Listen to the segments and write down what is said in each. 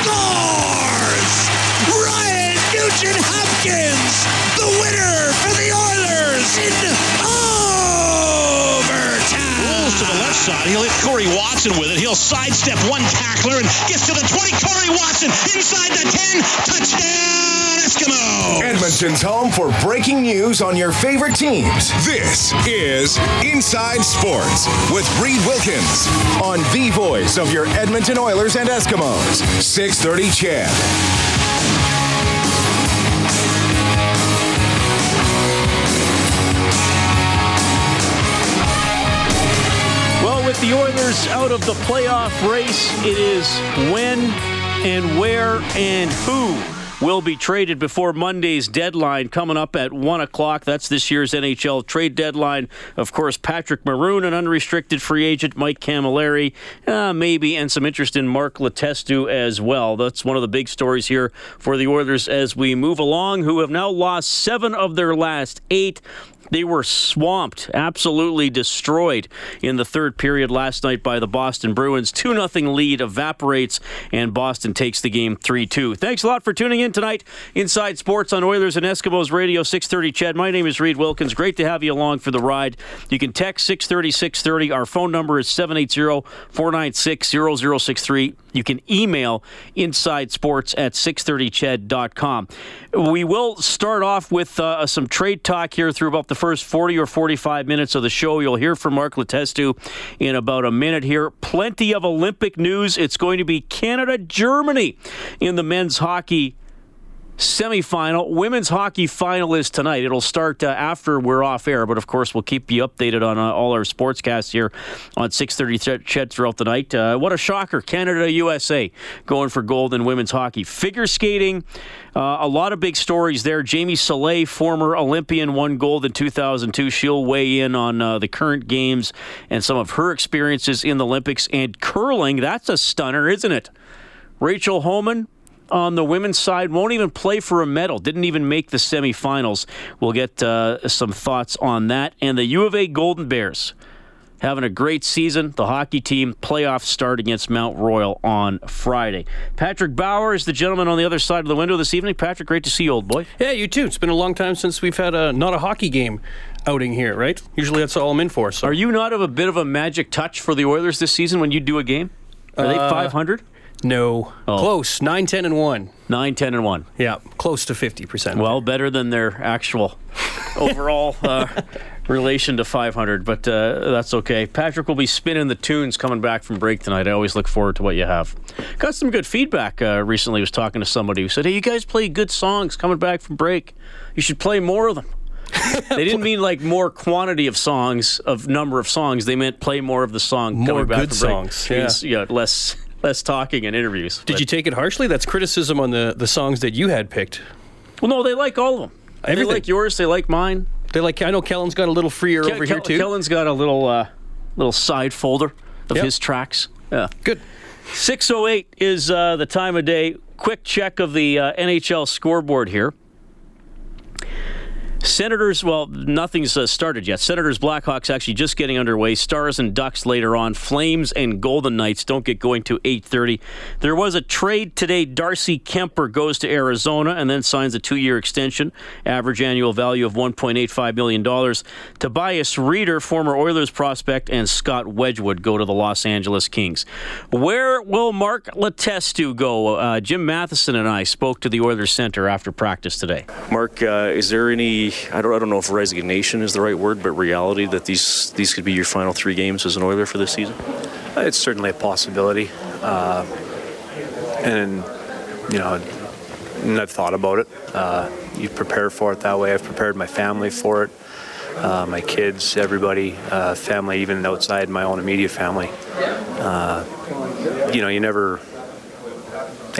Scores! Ryan Nugent Hopkins, the winner for the Oilers in overtime. Rolls to the left side. He'll hit Corey Watson with it. He'll sidestep one tackler and gets to the 20. Corey Watson inside the 10. Touchdown, Eskimo. Edmonton's home for breaking news on your favorite teams. This is Inside Sports with Reed Wilkins on the voice of your Edmonton Oilers and Eskimos. 630 CHED. Well, with the Oilers out of the playoff race, it is when and where and who will be traded before Monday's deadline coming up at 1 o'clock. That's this year's NHL trade deadline. Of course, Patrick Maroon, an unrestricted free agent, Mike Cammalleri, uh, maybe, and some interest in Mark Letestu as well. That's one of the big stories here for the Oilers as we move along, who have now lost seven of their last eight. They were swamped, absolutely destroyed in the third period last night by the Boston Bruins. 2 0 lead evaporates, and Boston takes the game 3 2. Thanks a lot for tuning in tonight. Inside Sports on Oilers and Eskimos Radio 630 CHED. My name is Reed Wilkins. Great to have you along for the ride. You can text 630 630. Our phone number is 780 496 0063. You can email insidesports at 630ched.com. We will start off with uh, some trade talk here through about the first 40 or 45 minutes of the show. You'll hear from Mark Letestu in about a minute here. Plenty of Olympic news. It's going to be Canada Germany in the men's hockey semifinal. Women's hockey final is tonight. It'll start uh, after we're off air, but of course we'll keep you updated on uh, all our sportscasts here on 6:30 Ched throughout the night. Uh, what a shocker! Canada USA going for gold in women's hockey. Figure skating, uh, a lot of big stories there. Jamie Salé, former Olympian, won gold in 2002. She'll weigh in on uh, the current games and some of her experiences in the Olympics and curling. That's a stunner, isn't it? Rachel Homan, on the women's side won't even play for a medal. Didn't even make the semifinals. We'll get uh, some thoughts on that. And the U of A Golden Bears having a great season. The hockey team playoff start against Mount Royal on Friday. Patrick Bauer is the gentleman on the other side of the window this evening. Patrick, great to see you, old boy. Yeah, you too. It's been a long time since we've had a not a hockey game outing here, right? Usually that's all I'm in for. So. Are you not of a bit of a magic touch for the Oilers this season when you do a game? Are they 500? No. Oh. Close. 9, 10, and 1. 9, 10, and 1. Yeah, close to 50%. Well, better than their actual overall uh, relation to 500, but uh, that's okay. Patrick will be spinning the tunes coming back from break tonight. I always look forward to what you have. Got some good feedback uh, recently. I was talking to somebody who said, Hey, you guys play good songs coming back from break. You should play more of them. they didn't mean like more quantity of songs, of number of songs. They meant play more of the song More coming back good from break. songs, Means, yeah, less less talking and interviews. Did you take it harshly? That's criticism on the, the songs that you had picked. Well, no, they like all of them. They like yours. They like mine. They like. I know Kellen's got a little freer over here too. Kellen's got a little uh, little side folder of Yep. his tracks. Yeah. Good. 608 is uh, the time of day. Quick check of the uh, NHL scoreboard here. Senators, well, nothing's uh, started yet. Senators, Blackhawks actually just getting underway. Stars and Ducks later on. Flames and Golden Knights don't get going to 8:30. There was a trade today. Darcy Kuemper goes to Arizona and then signs a two-year extension, average annual value of 1.85 million dollars. Tobias Rieder, former Oilers prospect, and Scott Wedgewood go to the Los Angeles Kings. Where will Mark Letestu go? Uh, Jim Matheson and I spoke to the Oilers center after practice today. Mark, uh, is there any? I don't. I don't know if resignation is the right word, but reality that these these could be your final three games as an Oiler for this season. It's certainly a possibility, uh, and you know, and I've thought about it. Uh, you prepare for it that way. I've prepared my family for it. uh, my kids, everybody, uh, family, even outside my own immediate family. Uh, you know, you never.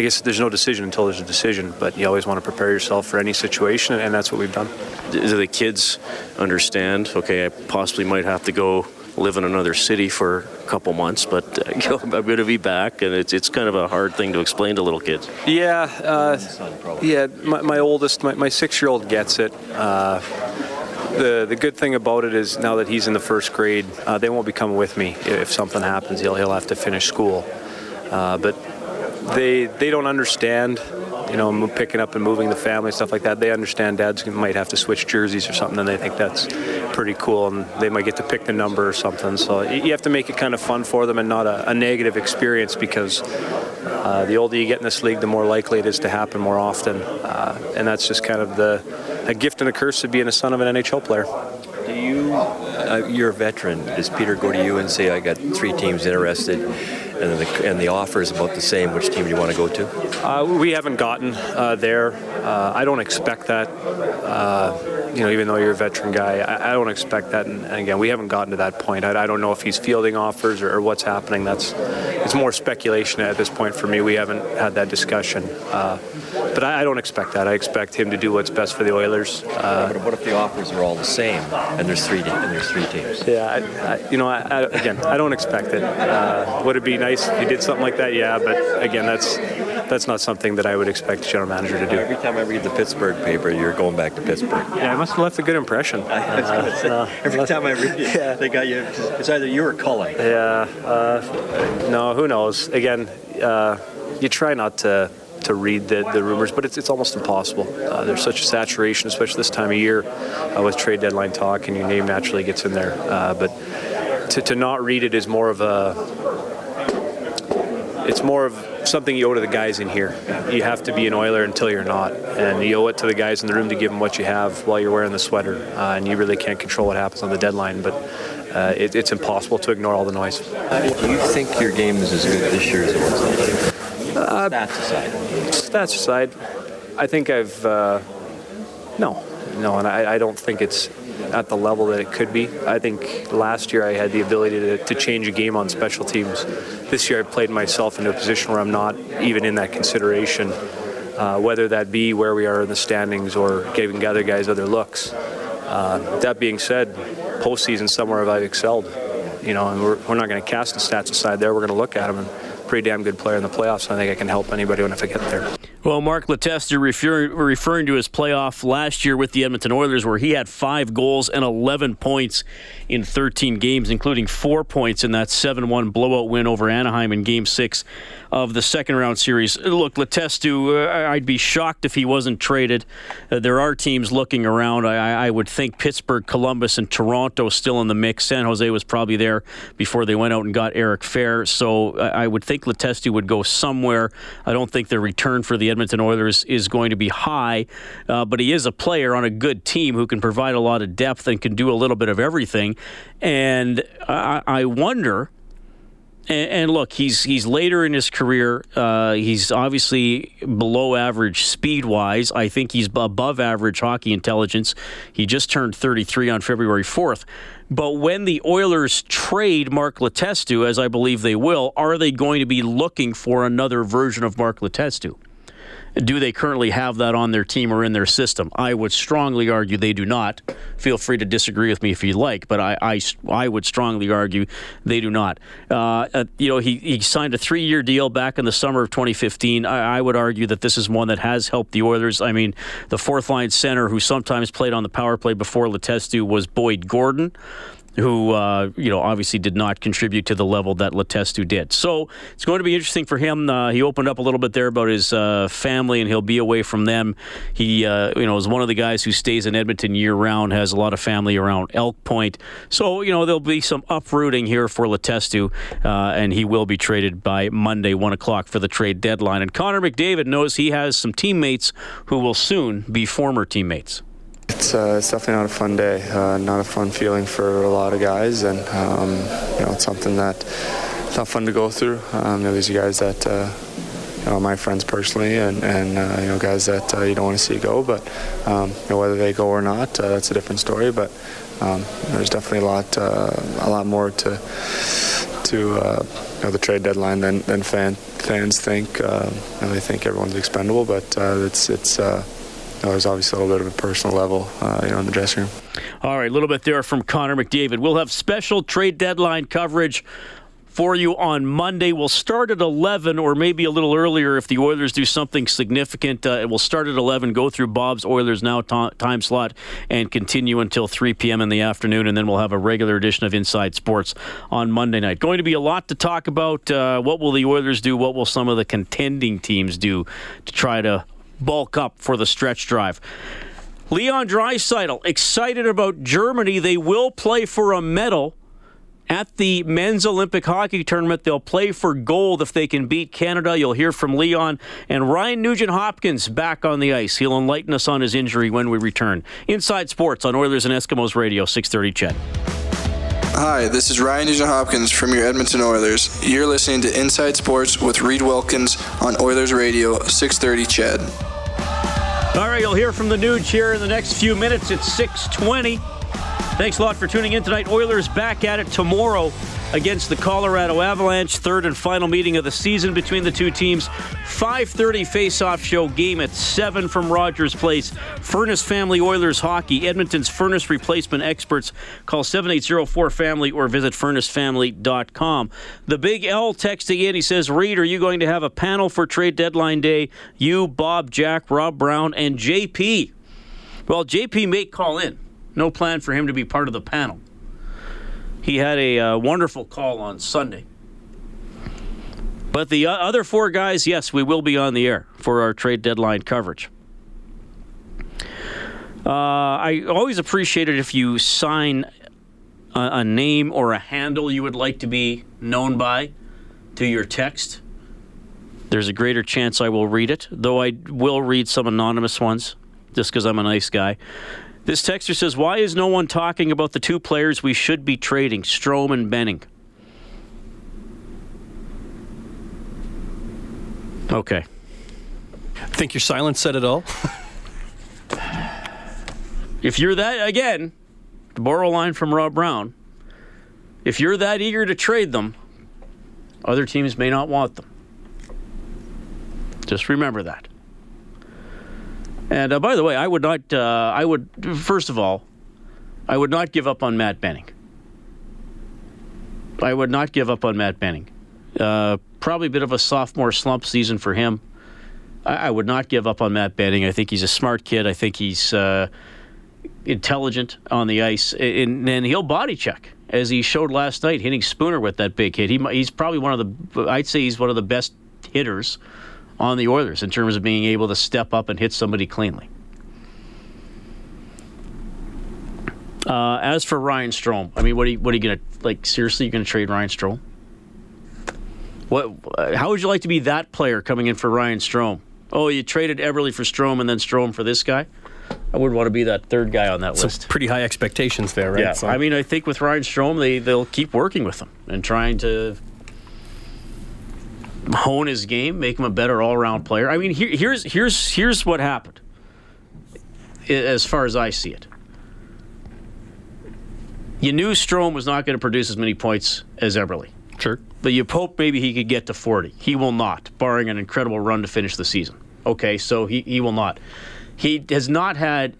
I guess there's no decision until there's a decision, but you always want to prepare yourself for any situation, and that's what we've done. Do the kids understand? Okay, I possibly might have to go live in another city for a couple months, but uh, I'm going to be back, and it's it's kind of a hard thing to explain to little kids. Yeah, uh, yeah. My, my oldest, my, my six-year-old gets it. Uh, the the good thing about it is now that he's in the first grade, uh, they won't be coming with me if something happens. He'll he'll have to finish school, uh, but they they don't understand you know, picking up and moving the family, stuff like that. They understand dads might have to switch jerseys or something, and they think that's pretty cool, and they might get to pick the number or something. So you have to make it kind of fun for them and not a, a negative experience because uh, the older you get in this league, the more likely it is to happen more often, uh, and that's just kind of the a gift and a curse of being a son of an NHL player. Do you, uh, you're a veteran. Does Peter go to you and say, "I got three teams interested"? And the, and the offer is about the same. Which team do you want to go to? Uh, we haven't gotten uh, there. Uh, I don't expect that. Uh, you know, even though you're a veteran guy, I, I don't expect that. And, again, we haven't gotten to that point. I, I don't know if he's fielding offers or, or, what's happening. That's it's more speculation at this point for me. We haven't had that discussion. Uh, but I, I, don't expect that. I expect him to do what's best for the Oilers. Uh, but what if the offers are all the same and there's three and there's three teams? Yeah, you know, again, I don't expect it. would it be nice if he did something like that? Yeah, but again, that's that's not something that I would expect a general manager to do. Every time I read the Pittsburgh paper, you're going back to Pittsburgh. Yeah, I must have left a good impression. Uh, say, uh, every time I read it, yeah. they got you. It's either you or Cullen. Yeah. Uh, no, who knows? Again, uh, you try not to to read the, the rumors, but it's, it's almost impossible. Uh, there's such a saturation, especially this time of year, uh, with trade deadline talk, and your name naturally gets in there. Uh, but to, to not read it is more of a it's more of something you owe to the guys in here. You have to be an Oiler until you're not, and you owe it to the guys in the room to give them what you have while you're wearing the sweater. Uh, and you really can't control what happens on the deadline, but uh, it, it's impossible to ignore all the noise. Do you think your game is as good this year as it was last year? Uh, stats aside. Stats aside, I think I've uh, no, no, and I, I don't think it's at the level that it could be. I think last year I had the ability to, to change a game on special teams. This year I played myself into a position where I'm not even in that consideration, uh, whether that be where we are in the standings or giving other guys other looks. Uh, that being said, postseason somewhere I've excelled. You know, and we're, we're not going to cast the stats aside there. We're going to look at them and pretty damn good player in the playoffs. and I think I can help anybody when if I get there. Well, Mark Letestu referring, referring to his playoff last year with the Edmonton Oilers, where he had five goals and 11 points in 13 games, including four points in that 7 1 blowout win over Anaheim in Game 6 of the second round series. Look, Letestu, uh, I'd be shocked if he wasn't traded. Uh, there are teams looking around. I, I, would think Pittsburgh, Columbus, and Toronto still in the mix. San Jose was probably there before they went out and got Eric Fehr. So I, I would think Letestu would go somewhere. I don't think the return for the Edmonton Oilers is going to be high, uh, but he is a player on a good team who can provide a lot of depth and can do a little bit of everything. And I, I wonder. And, and, look, he's he's later in his career. Uh, he's obviously below average speed wise. I think he's above average hockey intelligence. He just turned 33 on February 4th. But when the Oilers trade Mark Letestu, as I believe they will, are they going to be looking for another version of Mark Letestu? Do they currently have that on their team or in their system? I would strongly argue they do not. Feel free to disagree with me if you like, but I, I, I would strongly argue they do not. Uh, uh, you know, he, he signed a three year deal back in the summer of 2015. I, I would argue that this is one that has helped the Oilers. I mean, the fourth line center who sometimes played on the power play before Letestu was Boyd Gordon who uh, you know obviously did not contribute to the level that Letestu did. So it's going to be interesting for him. Uh, he opened up a little bit there about his uh, family, and he'll be away from them. He uh, you know is one of the guys who stays in Edmonton year round, has a lot of family around Elk Point. So you know there'll be some uprooting here for Letestu, uh, and he will be traded by Monday one o'clock for the trade deadline. And Connor McDavid knows he has some teammates who will soon be former teammates. It's, uh, it's definitely not a fun day, uh, not a fun feeling for a lot of guys, and um, you know it's something that it's not fun to go through. Um, you know, these are guys that uh, you know my friends personally, and, and uh, you know guys that uh, you don't want to see go. But um, you know, whether they go or not, uh, that's a different story. But um, there's definitely a lot, a lot more to to uh, you know, the trade deadline than, than fan, fans think. Uh, they think everyone's expendable, but uh, it's it's. Know, there's obviously a little bit of a personal level, uh, you know, in the dressing room. All right, a little bit there from Connor McDavid. We'll have special trade deadline coverage for you on Monday. We'll start at 11 or maybe a little earlier if the Oilers do something significant. Uh, we'll start at 11, go through Bob's Oilers Now t- time slot, and continue until 3 p.m. in the afternoon. And then we'll have a regular edition of Inside Sports on Monday night. Going to be a lot to talk about. Uh, what will the Oilers do? What will some of the contending teams do to try to bulk up for the stretch drive? Leon Draisaitl excited about Germany. They will play for a medal at the men's Olympic hockey tournament. They'll play for gold if they can beat Canada. You'll hear from Leon and Ryan Nugent Hopkins back on the ice. He'll enlighten us on his injury when we return. Inside Sports on Oilers and Eskimos Radio, 630 CHED. Hi, this is Ryan Nugent Hopkins from your Edmonton Oilers. You're listening to Inside Sports with Reed Wilkins on Oilers Radio, 630 CHED. All right, you'll hear from the Nuge here in the next few minutes. It's 620. Thanks a lot for tuning in tonight. Oilers back at it tomorrow against the Colorado Avalanche. Third and final meeting of the season between the two teams. 5:30 face-off show game at 7 from Rogers Place. Furnace Family Oilers Hockey, Edmonton's furnace replacement experts. Call 7804-FAMILY or visit furnacefamily.com. The Big L texting in. He says, Reed, are you going to have a panel for trade deadline day? You, Bob, Jack, Rob Brown, and JP. Well, JP may call in. No plan for him to be part of the panel. He had a uh, wonderful call on Sunday. But the uh, other four guys, yes, we will be on the air for our trade deadline coverage. Uh, I always appreciate it if you sign a, a, name or a handle you would like to be known by to your text. There's a greater chance I will read it, though I will read some anonymous ones just because I'm a nice guy. This texter says, Why is no one talking about the two players we should be trading, Strome and Benning? Okay. I Think your silence said it all? if you're that, again, to borrow a line from Rob Brown, if you're that eager to trade them, other teams may not want them. Just remember that. And uh, by the way, I would not. Uh, I would first of all, I would not give up on Matt Benning. I would not give up on Matt Benning. Uh, probably a bit of a sophomore slump season for him. I, I, would not give up on Matt Benning. I think he's a smart kid. I think he's uh, intelligent on the ice, and, and he'll body check as he showed last night, hitting Spooner with that big hit. He, he's probably one of the. I'd say he's one of the best hitters on the Oilers in terms of being able to step up and hit somebody cleanly. Uh, as for Ryan Strome, I mean, what are you, what are you going to like? Seriously, you're going to trade Ryan Strome? What? How would you like to be that player coming in for Ryan Strome? Oh, you traded Eberle for Strome and then Strome for this guy. I would want to be that third guy on that Some list. Pretty high expectations there, right? Yeah, so. I mean, I think with Ryan Strome, they they'll keep working with him and trying to hone his game, make him a better all-around player. I mean, here, here's here's here's what happened. As far as I see it, you knew Strome was not going to produce as many points as Eberle. Sure. But you hoped maybe he could get to 40. He will not, barring an incredible run to finish the season. Okay, so he, he will not. He has not had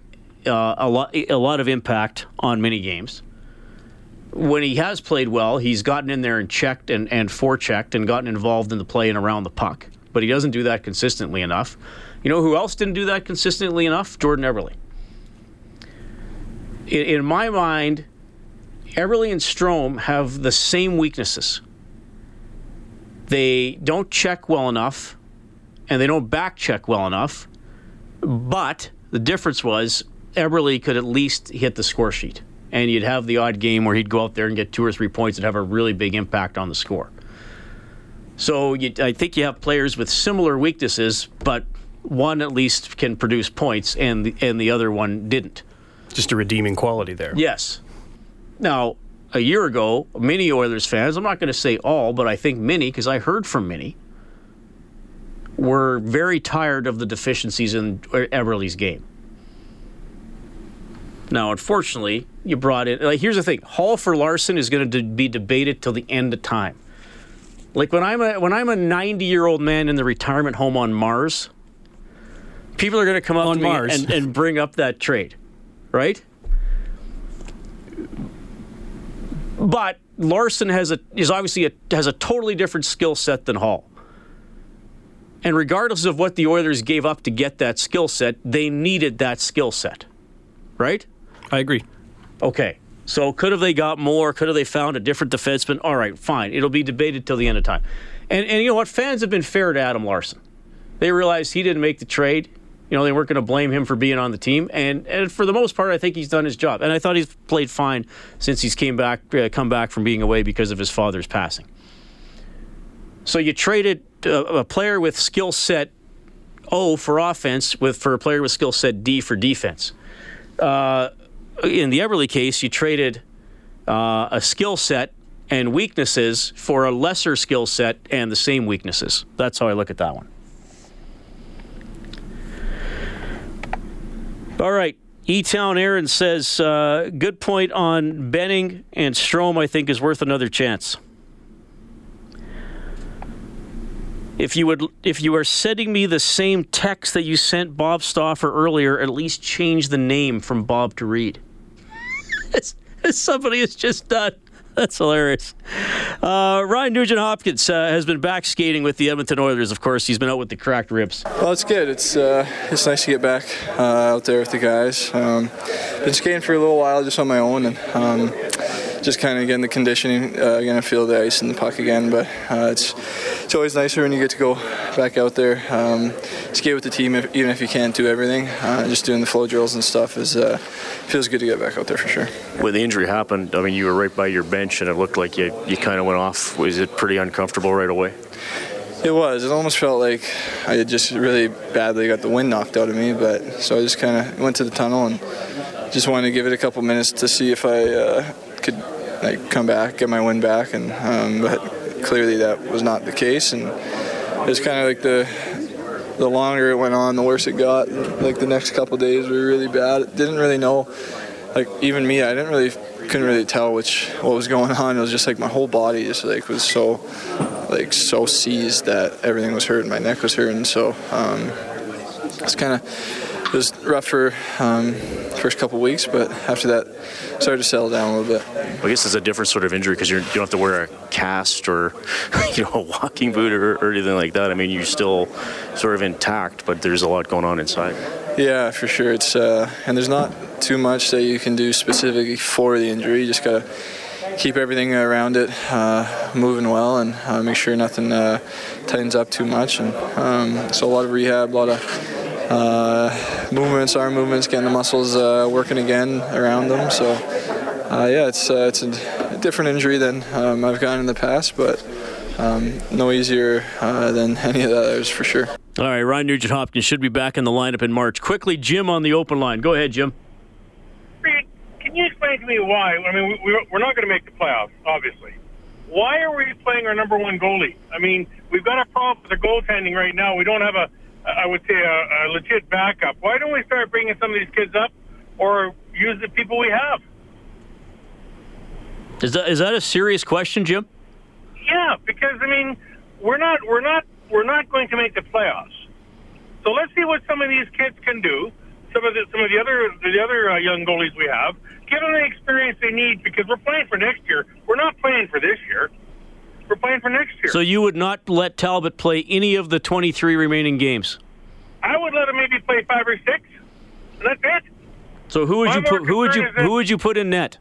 uh, a lot a lot of impact on many games when he has played well, he's gotten in there and checked and, and forechecked and gotten involved in the play and around the puck. But he doesn't do that consistently enough. You know who else didn't do that consistently enough? Jordan Eberle. In, in my mind, Eberle and Strome have the same weaknesses. They don't check well enough, and they don't back check well enough. But the difference was Eberle could at least hit the score sheet and you'd have the odd game where he'd go out there and get two or three points and have a really big impact on the score. So you, I think you have players with similar weaknesses, but one at least can produce points, and the, and the other one didn't. Just a redeeming quality there. Yes. Now, a year ago, many Oilers fans, I'm not going to say all, but I think many, because I heard from many, were very tired of the deficiencies in Eberle's game. Now, unfortunately, you brought in. Like, here's the thing: Hall for Larsson is going to be debated till the end of time. Like when I'm a when I'm a 90 year old man in the retirement home on Mars, people are going to come up On to Mars. me and, and bring up that trade, right? But Larsson has a is obviously a, has a totally different skill set than Hall. And regardless of what the Oilers gave up to get that skill set, they needed that skill set. Right? I agree. Okay. So could have they got more? Could have they found a different defenseman? All right, fine. It'll be debated till the end of time. And and you know what? Fans have been fair to Adam Larsson. They realized he didn't make the trade. You know, they weren't going to blame him for being on the team, and and for the most part, I think he's done his job. And I thought he's played fine since he's came back, uh, come back from being away because of his father's passing. So you traded a player with skill set O for offense with for a player with skill set D for defense. Uh, in the Eberle case, you traded uh, a skill set and weaknesses for a lesser skill set and the same weaknesses. That's how I look at that one. All right. E Town Aaron says, uh, good point on Benning and Strome, I think, is worth another chance. If you would, if you are sending me the same text that you sent Bob Stauffer earlier, at least change the name from Bob to Reed. As, as somebody has just done. That's hilarious. Uh, Ryan Nugent Hopkins uh, has been back skating with the Edmonton Oilers. Of course, he's been out with the cracked ribs. Well, it's good. It's uh, it's nice to get back uh, out there with the guys. Um, been skating for a little while just on my own, and um, just kind of getting the conditioning, uh, getting to feel the ice and the puck again. But uh, it's it's always nicer when you get to go back out there, um, skate with the team, if, even if you can't do everything. Uh, just doing the flow drills and stuff is uh, feels good to get back out there for sure. When the injury happened, I mean, you were right by your bench, and it looked like you, you kind of went off. Was it pretty uncomfortable right away? It was. It almost felt like I had just really badly got the wind knocked out of me. But so I just kind of went to the tunnel and just wanted to give it a couple minutes to see if I uh, could like come back, get my wind back, and um, but clearly that was not the case. And it's kind of like the the longer it went on, the worse it got. Like the next couple days were really bad. Didn't really know. Like even me, I didn't really couldn't really tell which what was going on. It was just like my whole body just like was so like so seized that everything was hurting. My neck was hurting. So um, it's kind of it was rough for um, first couple weeks, but after that, started to settle down a little bit. I guess it's a different sort of injury because you don't have to wear a cast or you know a walking boot or, or anything like that. I mean, you're still sort of intact, but there's a lot going on inside. Yeah, for sure. It's uh, and there's not too much that you can do specifically for the injury. You just gotta keep everything around it uh, moving well and uh, make sure nothing uh, tightens up too much. And um, so a lot of rehab, a lot of movements, arm movements, getting the muscles uh, working again around them. So uh, yeah, it's uh, it's a different injury than um, I've gotten in the past, but um, no easier uh, than any of the others for sure. All right, Ryan Nugent Hopkins should be back in the lineup in March. Quickly, Jim on the open line. Go ahead, Jim. Can you explain to me why? I mean, we, we're not going to make the playoffs, obviously. Why are we playing our number one goalie? I mean, we've got a problem with the goaltending right now. We don't have a, I would say, a, a legit backup. Why don't we start bringing some of these kids up, or use the people we have? Is that is that a serious question, Jim? Yeah, because I mean, we're not, we're not, we're not going to make the playoffs. So let's see what some of these kids can do. Some of the some of the other the other uh, young goalies we have. Give them the experience they need because we're playing for next year. We're not playing for this year. We're playing for next year. So you would not let Talbot play any of the 23 remaining games. I would let him maybe play five or six, that's it. So who would My you put? Who would you who would you put in net?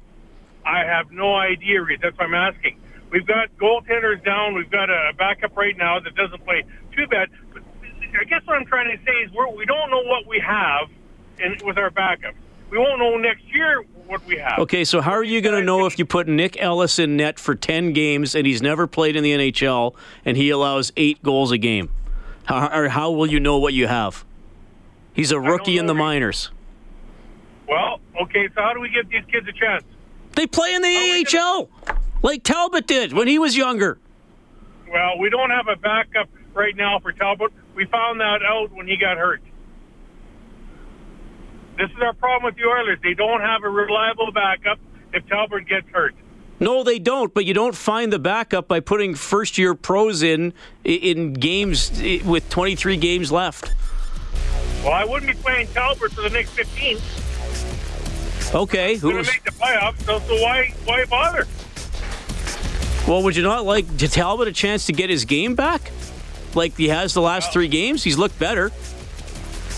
I have no idea, Reed. That's what I'm asking. We've got goaltenders down. We've got a backup right now that doesn't play too bad. But I guess what I'm trying to say is we're, we don't know what we have in, with our backup. We won't know next year what we have. Okay, so how are you going to know if you put Nick Ellis in net for 10 games and he's never played in the NHL and he allows eight goals a game? How, or how will you know what you have? He's a rookie in the minors. Well, okay, so how do we give these kids a chance? They play in the AHL like Talbot did when he was younger. Well, we don't have a backup right now for Talbot. We found that out when he got hurt. This is our problem with the Oilers. They don't have a reliable backup if Talbot gets hurt. No, they don't. But you don't find the backup by putting first-year pros in in games with 23 games left. Well, I wouldn't be playing Talbot for the next 15. Okay, who's going to make the playoffs? So, so why why bother? Well, would you not like to Talbot a chance to get his game back, like he has the last well, three games? He's looked better.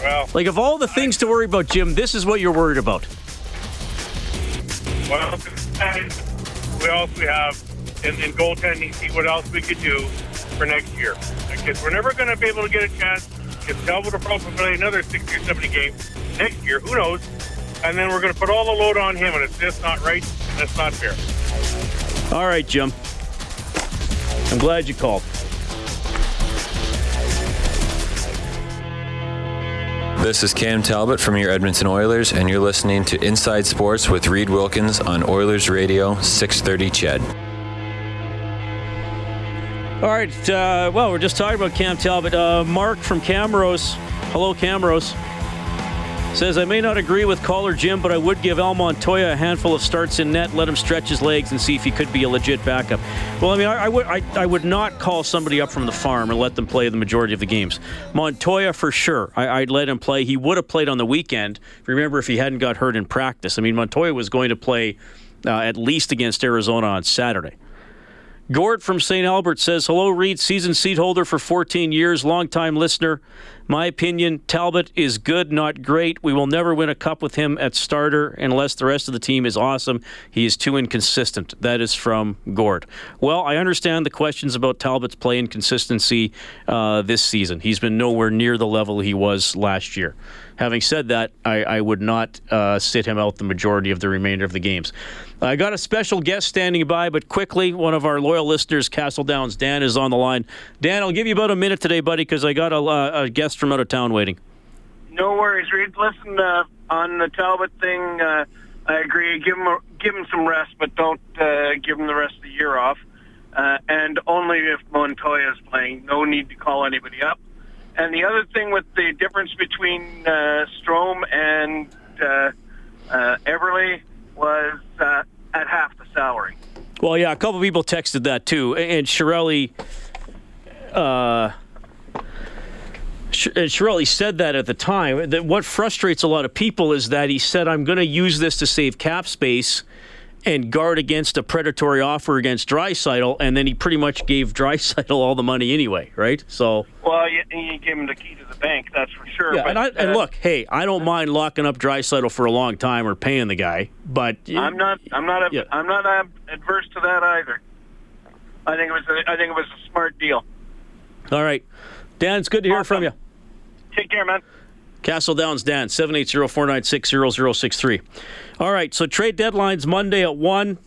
Well, like of all the things to worry about, Jim, this is what you're worried about. Well, we also have in, in goaltending, see what else we could do for next year. Because we're never going to be able to get a chance. Talbot will probably play another 60 or 70 games next year. Who knows? And then we're going to put all the load on him, and it's just not right. That's not fair. All right, Jim. I'm glad you called. This is Cam Talbot from your Edmonton Oilers, and you're listening to Inside Sports with Reed Wilkins on Oilers Radio 630 CHED. All right. Uh, well, we're just talking about Cam Talbot. Uh, Mark from Camrose. Hello, Camrose. Says, I may not agree with caller Jim, but I would give Al Montoya a handful of starts in net, let him stretch his legs, and see if he could be a legit backup. Well, I mean, I, I would I, I, would not call somebody up from the farm and let them play the majority of the games. Montoya, for sure, I, would let him play. He would have played on the weekend. Remember, if he hadn't got hurt in practice. I mean, Montoya was going to play uh, at least against Arizona on Saturday. Gord from St. Albert says, Hello, Reed, season seat holder for 14 years, longtime listener. My opinion, Talbot is good, not great. We will never win a cup with him at starter unless the rest of the team is awesome. He is too inconsistent. That is from Gord. Well, I understand the questions about Talbot's play inconsistency uh, this season. He's been nowhere near the level he was last year. Having said that, I, I would not uh, sit him out the majority of the remainder of the games. I got a special guest standing by, but quickly, one of our loyal listeners, Castle Downs, Dan, is on the line. Dan, I'll give you about a minute today, buddy, because I got a, uh, a, guest from out of town waiting. No worries, Reed. Listen, uh, on the Talbot thing, uh, I agree. Give him a, give him some rest, but don't uh, give him the rest of the year off. Uh, and only if Montoya is playing. No need to call anybody up. And the other thing with the difference between uh, Strome and uh, uh, Eberle was uh, at half the salary. Well, yeah, a couple people texted that too, and Chiarelli. Uh, Chiarelli said that at the time. That what frustrates a lot of people is that he said, "I'm going to use this to save cap space." and guard against a predatory offer against Draisaitl, and then he pretty much gave Draisaitl all the money anyway, right? So. Well, you, you gave him the key to the bank, that's for sure. Yeah, but, and, I, and uh, look, hey, I don't mind locking up Draisaitl for a long time or paying the guy, but I'm not, I'm not, yeah. I'm not adverse to that either. I think it was, a, I think it was a smart deal. All right, Dan, it's good to hear awesome. from you. Take care, man. Castle Downs Dan, 780-496-0063. All right, so trade deadline's Monday at 1.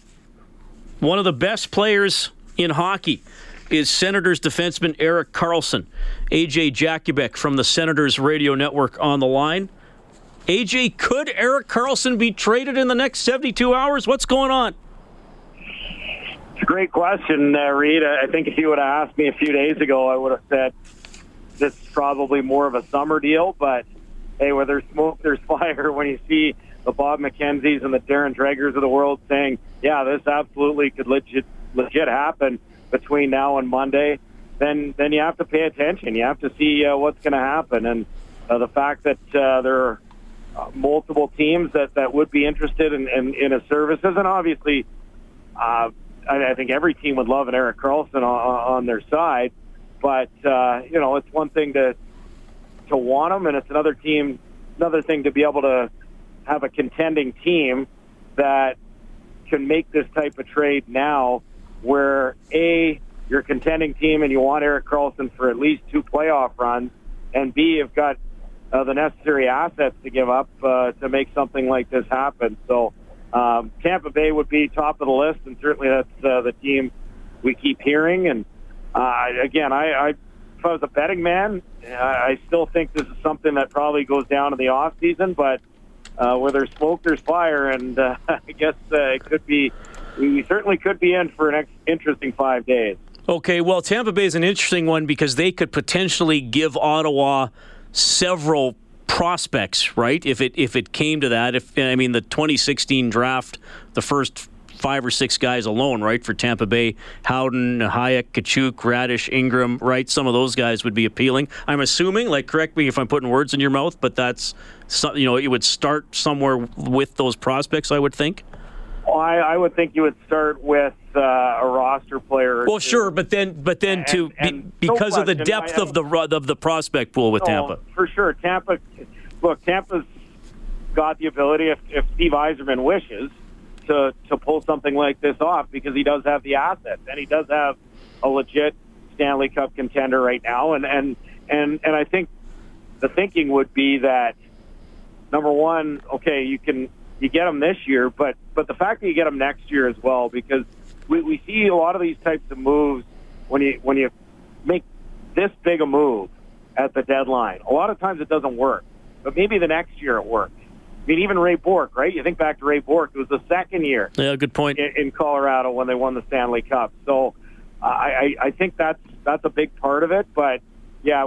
One of the best players in hockey is Senators defenseman Erik Karlsson. AJ Jakubec from the Senators radio network on the line. AJ, could Erik Karlsson be traded in the next 72 hours? What's going on? It's a great question, uh, Reed. I think if you would have asked me a few days ago, I would have said this is probably more of a summer deal, but hey, where there's smoke, there's fire. When you see the Bob McKenzie's and the Darren Dregers of the world saying, yeah, this absolutely could legit legit happen between now and Monday, then then you have to pay attention. You have to see uh, what's going to happen, and uh, the fact that uh, there are uh, multiple teams that, that would be interested in, in, in his services, and obviously, uh, I, I think every team would love an Erik Karlsson on, on their side. But uh, you know, it's one thing to to want them, and it's another team, another thing to be able to have a contending team that can make this type of trade now, where a you're a contending team and you want Erik Karlsson for at least two playoff runs, and b you've got uh, the necessary assets to give up uh, to make something like this happen. So um, Tampa Bay would be top of the list, and certainly that's uh, the team we keep hearing. And uh, again, I, I if I was a betting man, I still think this is something that probably goes down in the off season. But uh, where there's smoke, there's fire, and uh, I guess uh, it could be. We certainly could be in for an ex- interesting five days. Okay, well, Tampa Bay is an interesting one because they could potentially give Ottawa several prospects, right? If it if it came to that, if I mean the 2016 draft, the first five or six guys alone, right, for Tampa Bay, Howden, Hajek, Katchouk, Raddysh, Ingram, right? Some of those guys would be appealing. I'm assuming, like, correct me if I'm putting words in your mouth, but that's, you know, it would start somewhere with those prospects, I would think. Well, I, I would think you would start with uh, a roster player. Well, sure, but then, but then and, to and be, because of the depth of the of the prospect pool with no, Tampa. for sure. Tampa, look, Tampa's got the ability if, if Steve Yzerman wishes to to pull something like this off because he does have the assets and he does have a legit Stanley Cup contender right now, and and and and I think the thinking would be that number one, okay, you can you get them this year, but but the fact that you get them next year as well, because we, we see a lot of these types of moves when you when you make this big a move at the deadline. A lot of times it doesn't work, but maybe the next year it works. I mean, even Ray Bourque, right? You think back to Ray Bourque; it was the second year. Yeah, good point. In, in Colorado when they won the Stanley Cup, so uh, I, I think that's that's a big part of it. But yeah,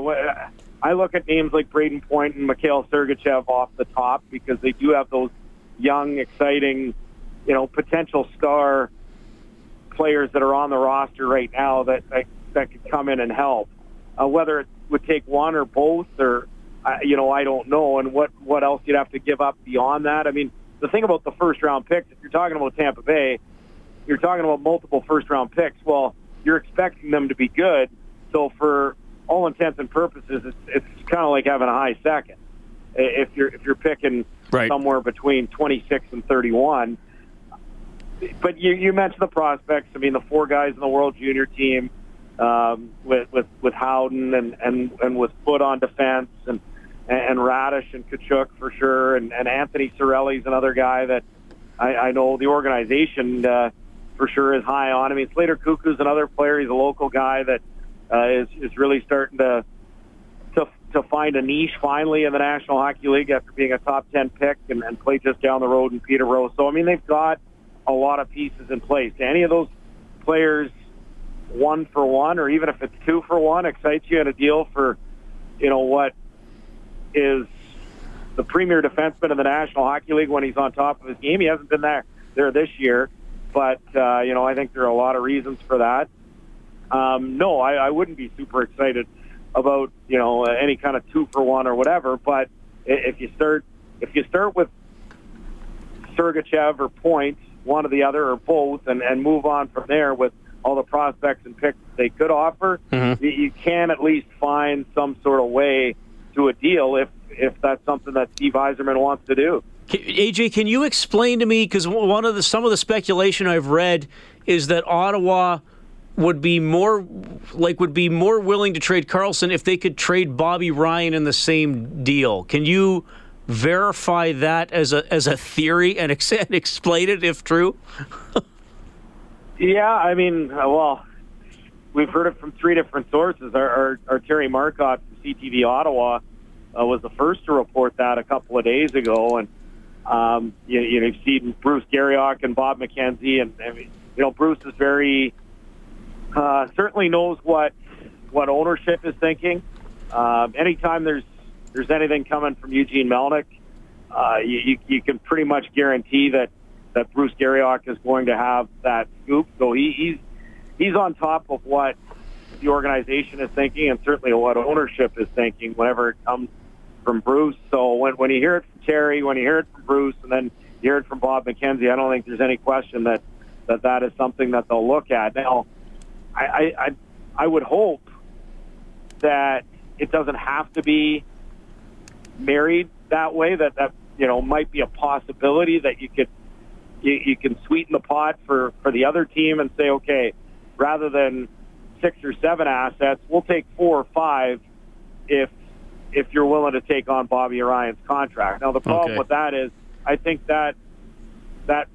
I look at names like Brayden Point and Mikhail Sergachev off the top because they do have those young, exciting, you know, potential star players that are on the roster right now that that, that could come in and help. Uh, whether it would take one or both, or uh, you know, I don't know, and what what else you'd have to give up beyond that. I mean, the thing about the first round picks, if you're talking about Tampa Bay, you're talking about multiple first round picks. Well, you're expecting them to be good, so for all intents and purposes, it's it's kind of like having a high second. If you're if you're picking right. somewhere between 26 and 31. But you, you mentioned the prospects. I mean, the four guys in the World Junior team um, with with with Howden and and and with Foote on defense and and Raddysh and Katchouk for sure, and, and Anthony Cirelli's another guy that I, I know the organization uh, for sure is high on. I mean, Slater Koekkoek's another player. He's a local guy that uh, is is really starting to to to find a niche finally in the National Hockey League after being a top 10 pick and, and play just down the road in Peterborough. So, I mean, they've got a lot of pieces in place. Any of those players, one for one, or even if it's two for one, excites you in a deal for, you know, what is the premier defenseman in the National Hockey League when he's on top of his game. He hasn't been there, there this year, but, uh, you know, I think there are a lot of reasons for that. Um, no, I, I wouldn't be super excited about you know any kind of two for one or whatever. But if you start if you start with Sergachev or points, Point, one or the other or both, and, and move on from there with all the prospects and picks they could offer, mm-hmm. you, you can at least find some sort of way to a deal if if that's something that Steve Yzerman wants to do. AJ, can you explain to me because one of the some of the speculation I've read is that Ottawa would be more like would be more willing to trade Karlsson if they could trade Bobby Ryan in the same deal. Can you verify that as a as a theory and, ex- and explain it if true? yeah, I mean, uh, well, we've heard it from three different sources. Our, our, our Terry Marcotte from CTV Ottawa uh, was the first to report that a couple of days ago, and um, you, you know, you've seen Bruce Garrioch and Bob McKenzie, and I you know, Bruce is very uh, certainly knows what what ownership is thinking. Um, anytime there's there's anything coming from Eugene Melnyk, uh, you, you, you can pretty much guarantee that that Bruce Garrioch is going to have that scoop. So he, he's he's on top of what the organization is thinking, and certainly what ownership is thinking whenever it comes from Bruce. So when when you hear it from Terry, when you hear it from Bruce, and then you hear it from Bob McKenzie, I don't think there's any question that that that is something that they'll look at now. I, I, I would hope that it doesn't have to be married that way. That that you know might be a possibility that you could you, you can sweeten the pot for for the other team and say, okay, rather than six or seven assets, we'll take four or five if if you're willing to take on Bobby Ryan's contract. Now the problem Okay. with that is, I think that that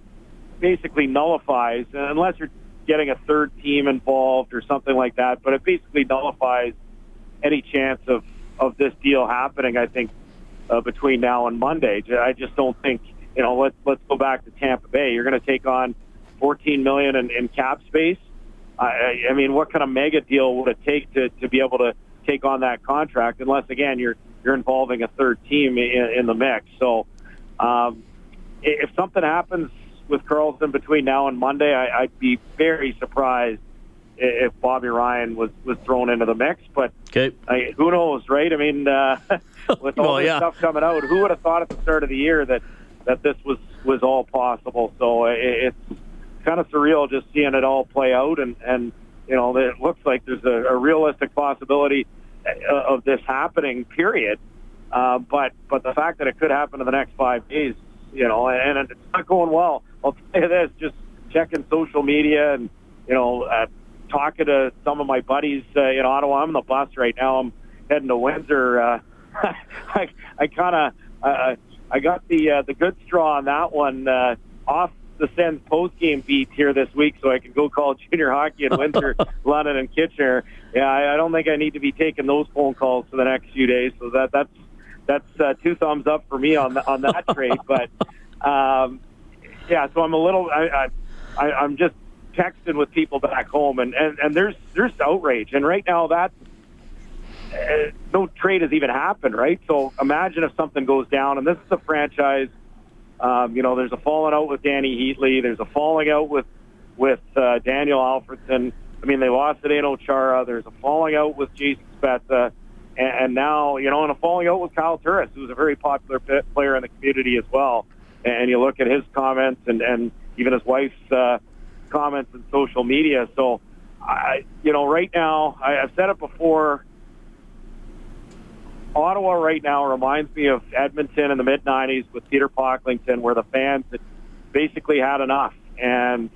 basically nullifies unless you're getting a third team involved or something like that. But it basically nullifies any chance of of this deal happening. I think uh, between now and Monday, I just don't think you know. Let's let's go back to Tampa Bay. You're going to take on 14 million in, in cap space. I, I mean, what kind of mega deal would it take to to be able to take on that contract? Unless again you're you're involving a third team in, in the mix. So um, if something happens with Karlsson between now and Monday, I, I'd be very surprised if Bobby Ryan was was thrown into the mix. But okay. I, who knows, right? I mean, uh, with all Well, this yeah. stuff coming out, who would have thought at the start of the year that that this was was all possible? So it, it's kind of surreal just seeing it all play out, and and you know, it looks like there's a, a realistic possibility uh, of this happening. Period. Uh, but but the fact that it could happen in the next five days, you know, and, and it's not going well. I'll tell you this: just checking social media and you know, uh, talking to some of my buddies uh, in Ottawa. I'm on the bus right now. I'm heading to Windsor. Uh, I I kind of uh, I got the uh, the good straw on that one uh, off the Sens post game beat here this week, so I can go call junior hockey in Windsor, London, and Kitchener. Yeah, I, I don't think I need to be taking those phone calls for the next few days. So that that's that's uh, two thumbs up for me on the, on that trade. But um, yeah, so I'm a little I, I, I I'm just texting with people back home, and and and there's there's outrage, and right now that. Uh, no trade has even happened, right? So imagine if something goes down, and this is a franchise. Um, you know, there's a falling out with Dany Heatley. There's a falling out with with uh, Daniel Alfredsson. I mean, they lost Zdeno Chara. There's a falling out with Jason Spezza. And, and now, you know, and a falling out with Kyle Turris, who's a very popular player in the community as well. And you look at his comments and, and even his wife's uh, comments in social media. So, I, you know, right now, I, I've said it before. Ottawa right now reminds me of Edmonton in the mid '90s with Peter Pocklington, where the fans had basically had enough, and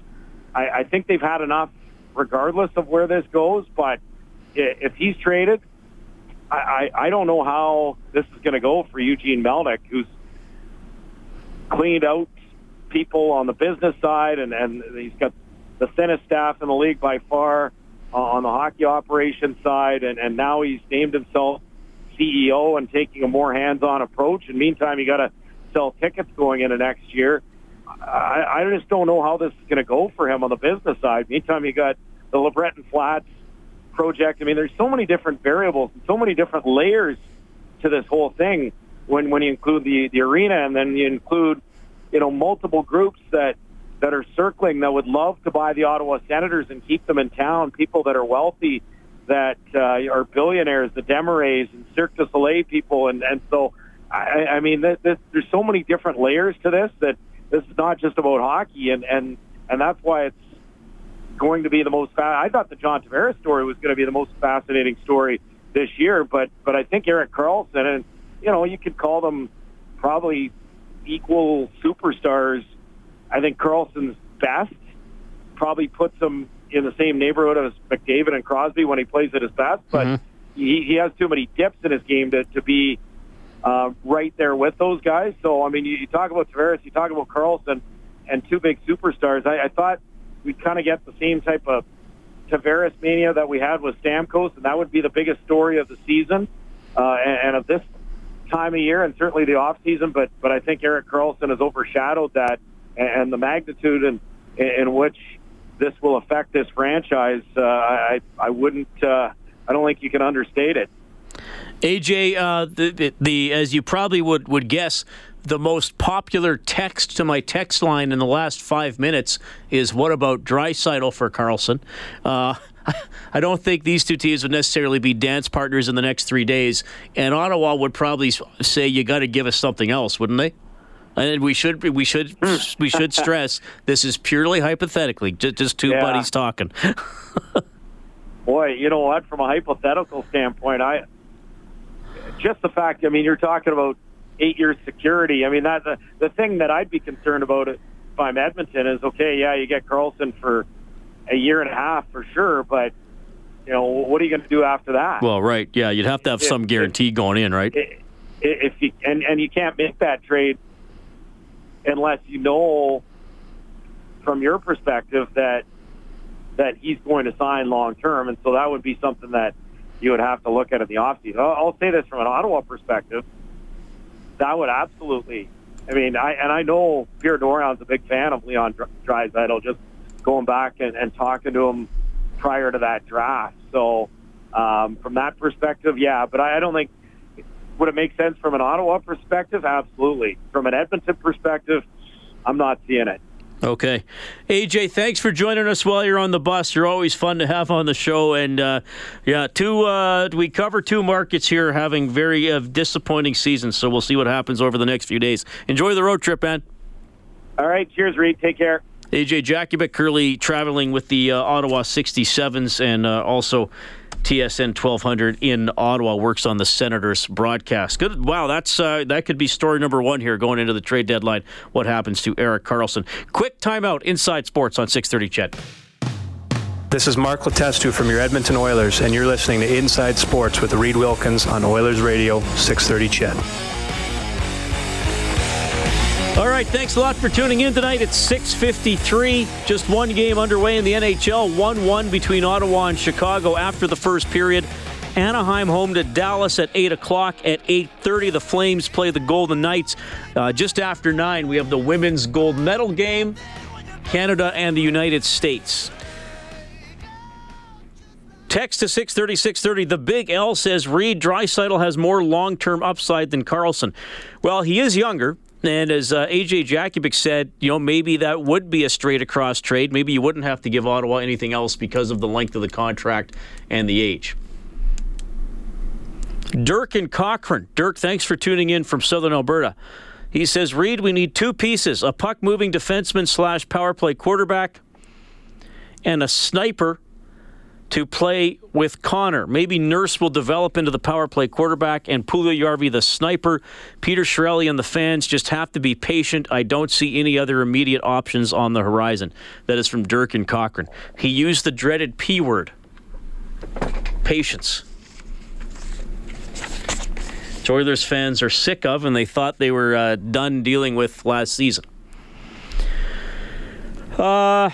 I, I think they've had enough, regardless of where this goes. But if he's traded, I, I, I don't know how this is going to go for Eugene Melnyk, who's cleaned out people on the business side, and, and he's got the thinnest staff in the league by far uh, on the hockey operations side, and, and now he's named himself CEO and taking a more hands-on approach. And meantime, you got to sell tickets going into next year. I, I just don't know how this is going to go for him on the business side. Meantime, you got the LeBreton Flats project. I mean, there's so many different variables and so many different layers to this whole thing when when you include the the arena and then you include you know multiple groups that that are circling that would love to buy the Ottawa Senators and keep them in town. People that are wealthy that uh, are billionaires, the Desmarais and Cirque du Soleil people, and and so I, I mean, this, this, there's so many different layers to this that this is not just about hockey, and and and that's why it's going to be the most. Fa- I thought the John Tavares story was going to be the most fascinating story this year, but but I think Erik Karlsson, and you know, you could call them probably equal superstars. I think Karlsson's best probably puts him in the same neighborhood as McDavid and Crosby when he plays at his best, but he, he has too many dips in his game to, to be uh, right there with those guys. So, I mean, you, you talk about Tavares, you talk about Karlsson, and two big superstars. I, I thought we'd kind of get the same type of Tavares mania that we had with Stamkos, and that would be the biggest story of the season uh, and, and of this time of year, and certainly the off season. But but I think Erik Karlsson has overshadowed that, and, and the magnitude in, in which this will affect this franchise. Uh, I I wouldn't. Uh, I don't think you can understate it. AJ, uh, the, the, the as you probably would, would guess, the most popular text to my text line in the last five minutes is "What about Draisaitl for Karlsson?" Uh, I don't think these two teams would necessarily be dance partners in the next three days, and Ottawa would probably say you got to give us something else, wouldn't they? And we should we should hmm. we should stress this is purely hypothetically, just, just two Yeah. buddies talking. Boy, you know what? From a hypothetical standpoint, I just the fact. I mean, you're talking about eight years security. I mean, that the, the thing that I'd be concerned about if I'm Edmonton is okay. Yeah, you get Karlsson for a year and a half for sure, but you know, what are you going to do after that? well, right, yeah, you'd have to have some guarantee going in, right? If you and and you can't make that trade unless you know from your perspective that that he's going to sign long term, and so that would be something that you would have to look at in the offseason. I'll, I'll say this from an Ottawa perspective, that would absolutely. I mean, I and I know Pierre Dorion's a big fan of Leon Dr- Draisaitl, just going back and, and talking to him prior to that draft. So um, from that perspective, yeah, but I, I don't think Would it make sense from an Ottawa perspective? Absolutely. From an Edmonton perspective, I'm not seeing it. Okay. AJ, thanks for joining us while you're on the bus. You're always fun to have on the show. And uh, yeah, two uh, we cover two markets here having very uh, disappointing seasons. So we'll see what happens over the next few days. Enjoy the road trip, man. All right. Cheers, Reed. Take care. AJ Jakubec currently traveling with the uh, Ottawa 67s and uh, also TSN 1200 in Ottawa works on the Senators broadcast. Good. Wow, that's uh, that could be story number one here going into the trade deadline. What happens to Erik Karlsson? Quick timeout. Inside Sports on 6:30. CHED. This is Mark Letestu from your Edmonton Oilers, and you're listening to Inside Sports with Reed Wilkins on Oilers Radio 630 CHED. All right, thanks a lot for tuning in tonight. It's 6:53. Just one game underway in the NHL. 1-1 between Ottawa and Chicago after the first period. Anaheim home to Dallas at 8 o'clock. At 8.30, the Flames play the Golden Knights. Uh, just after 9, we have the women's gold medal game, Canada and the United States. Text to 630, 630. The Big L says Reed Draisaitl has more long-term upside than Karlsson. Well, he is younger. And as uh, AJ Jakubec said, you know, maybe that would be a straight across trade. Maybe you wouldn't have to give Ottawa anything else because of the length of the contract and the age. Dirk and Cochrane. Dirk, thanks for tuning in from Southern Alberta. He says, Reed, we need two pieces a puck moving defenseman slash power play quarterback and a sniper to play with Connor. Maybe Nurse will develop into the power play quarterback and Puljujarvi the sniper. Peter Chiarelli and the fans just have to be patient. I don't see any other immediate options on the horizon. That is from Dirk and Cochrane. He used the dreaded P word patience. Which Oilers fans are sick of and they thought they were uh, done dealing with last season. Uh,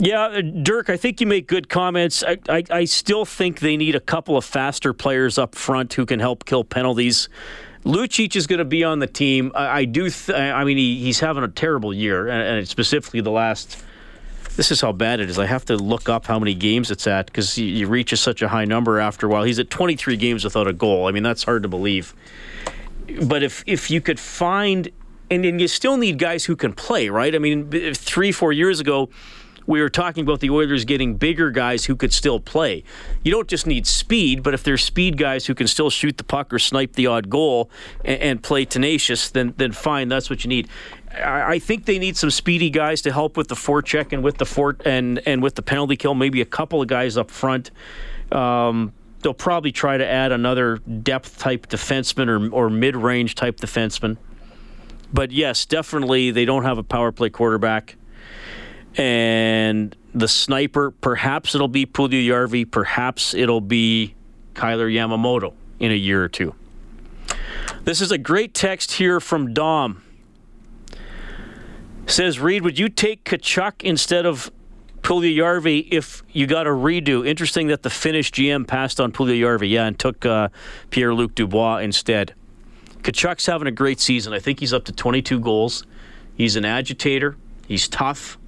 yeah, uh, Dirk, I think you make good comments. I, I, I, still think they need a couple of faster players up front who can help kill penalties. Lucic is going to be on the team. I, I do. Th- I mean, he, he's having a terrible year, and, and, specifically the last. This is how bad it is. I have to look up how many games it's at because he, he reaches such a high number after a while. He's at 23 games without a goal. I mean, that's hard to believe. But if if you could find, and, and you still need guys who can play, right? I mean, three four years ago we were talking about the Oilers getting bigger guys who could still play. You don't just need speed, but if there's speed guys who can still shoot the puck or snipe the odd goal and, and play tenacious, then then fine, that's what you need. I, I think they need some speedy guys to help with the forecheck and with the fort and and with the penalty kill. Maybe a couple of guys up front. Um, they'll probably try to add another depth type defenseman or, or mid range type defenseman. But yes, definitely they don't have a power play quarterback and the sniper, perhaps it'll be Puljujarvi, perhaps it'll be Kailer Yamamoto in a year or two. This is a great text here from Dom. Says, Reed, would you take Tkachuk instead of Puljujarvi if you got a redo? Interesting that the Finnish GM passed on Puljujarvi, yeah, and took uh, Pierre-Luc Dubois instead. Tkachuk's having a great season. I think he's up to 22 goals. He's an agitator. He's tough.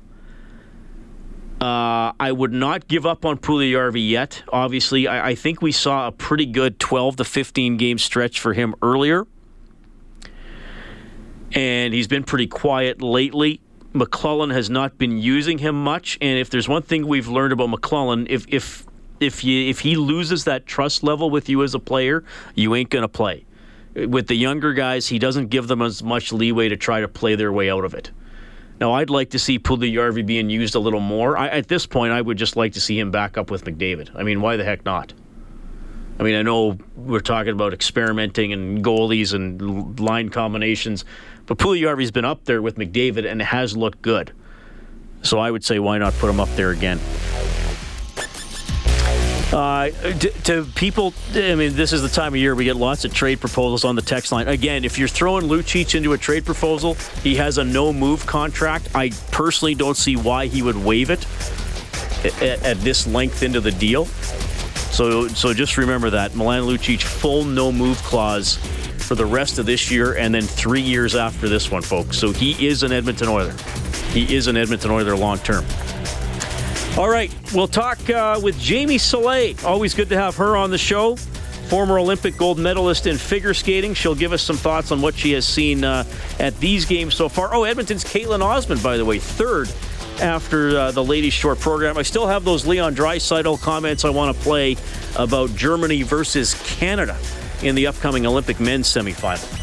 Uh, I would not give up on Puljujarvi yet. Obviously, I, I, think we saw a pretty good 12 to 15 game stretch for him earlier, and he's been pretty quiet lately. McLellan has not been using him much, and if there's one thing we've learned about McLellan, if if if you if he loses that trust level with you as a player, you ain't gonna play. With the younger guys, he doesn't give them as much leeway to try to play their way out of it. Now, I'd like to see Puljujarvi being used a little more. I, at this point, I would just like to see him back up with McDavid. I mean, why the heck not? I mean, I know we're talking about experimenting and goalies and line combinations, but Puljujarvi's been up there with McDavid and has looked good. So I would say, why not put him up there again? Uh, to, to, people, I mean, this is the time of year we get lots of trade proposals on the text line. Again, if you're throwing Lucic into a trade proposal, he has a no move contract. I personally don't see why he would waive it at, at this length into the deal. So, so just remember that Milan Lucic full no move clause for the rest of this year and then three years after this one, folks. So he is an Edmonton Oiler. He is an Edmonton Oiler long term. All right, we'll talk uh, with Jamie Salé. Always good to have her on the show. former Olympic gold medalist in figure skating. She'll give us some thoughts on what she has seen uh, at these games so far. Oh, Edmonton's Kaetlyn Osmond, by the way, third after uh, the ladies' short program. I still have those Leon Draisaitl comments I want to play about Germany versus Canada in the upcoming Olympic men's semifinal.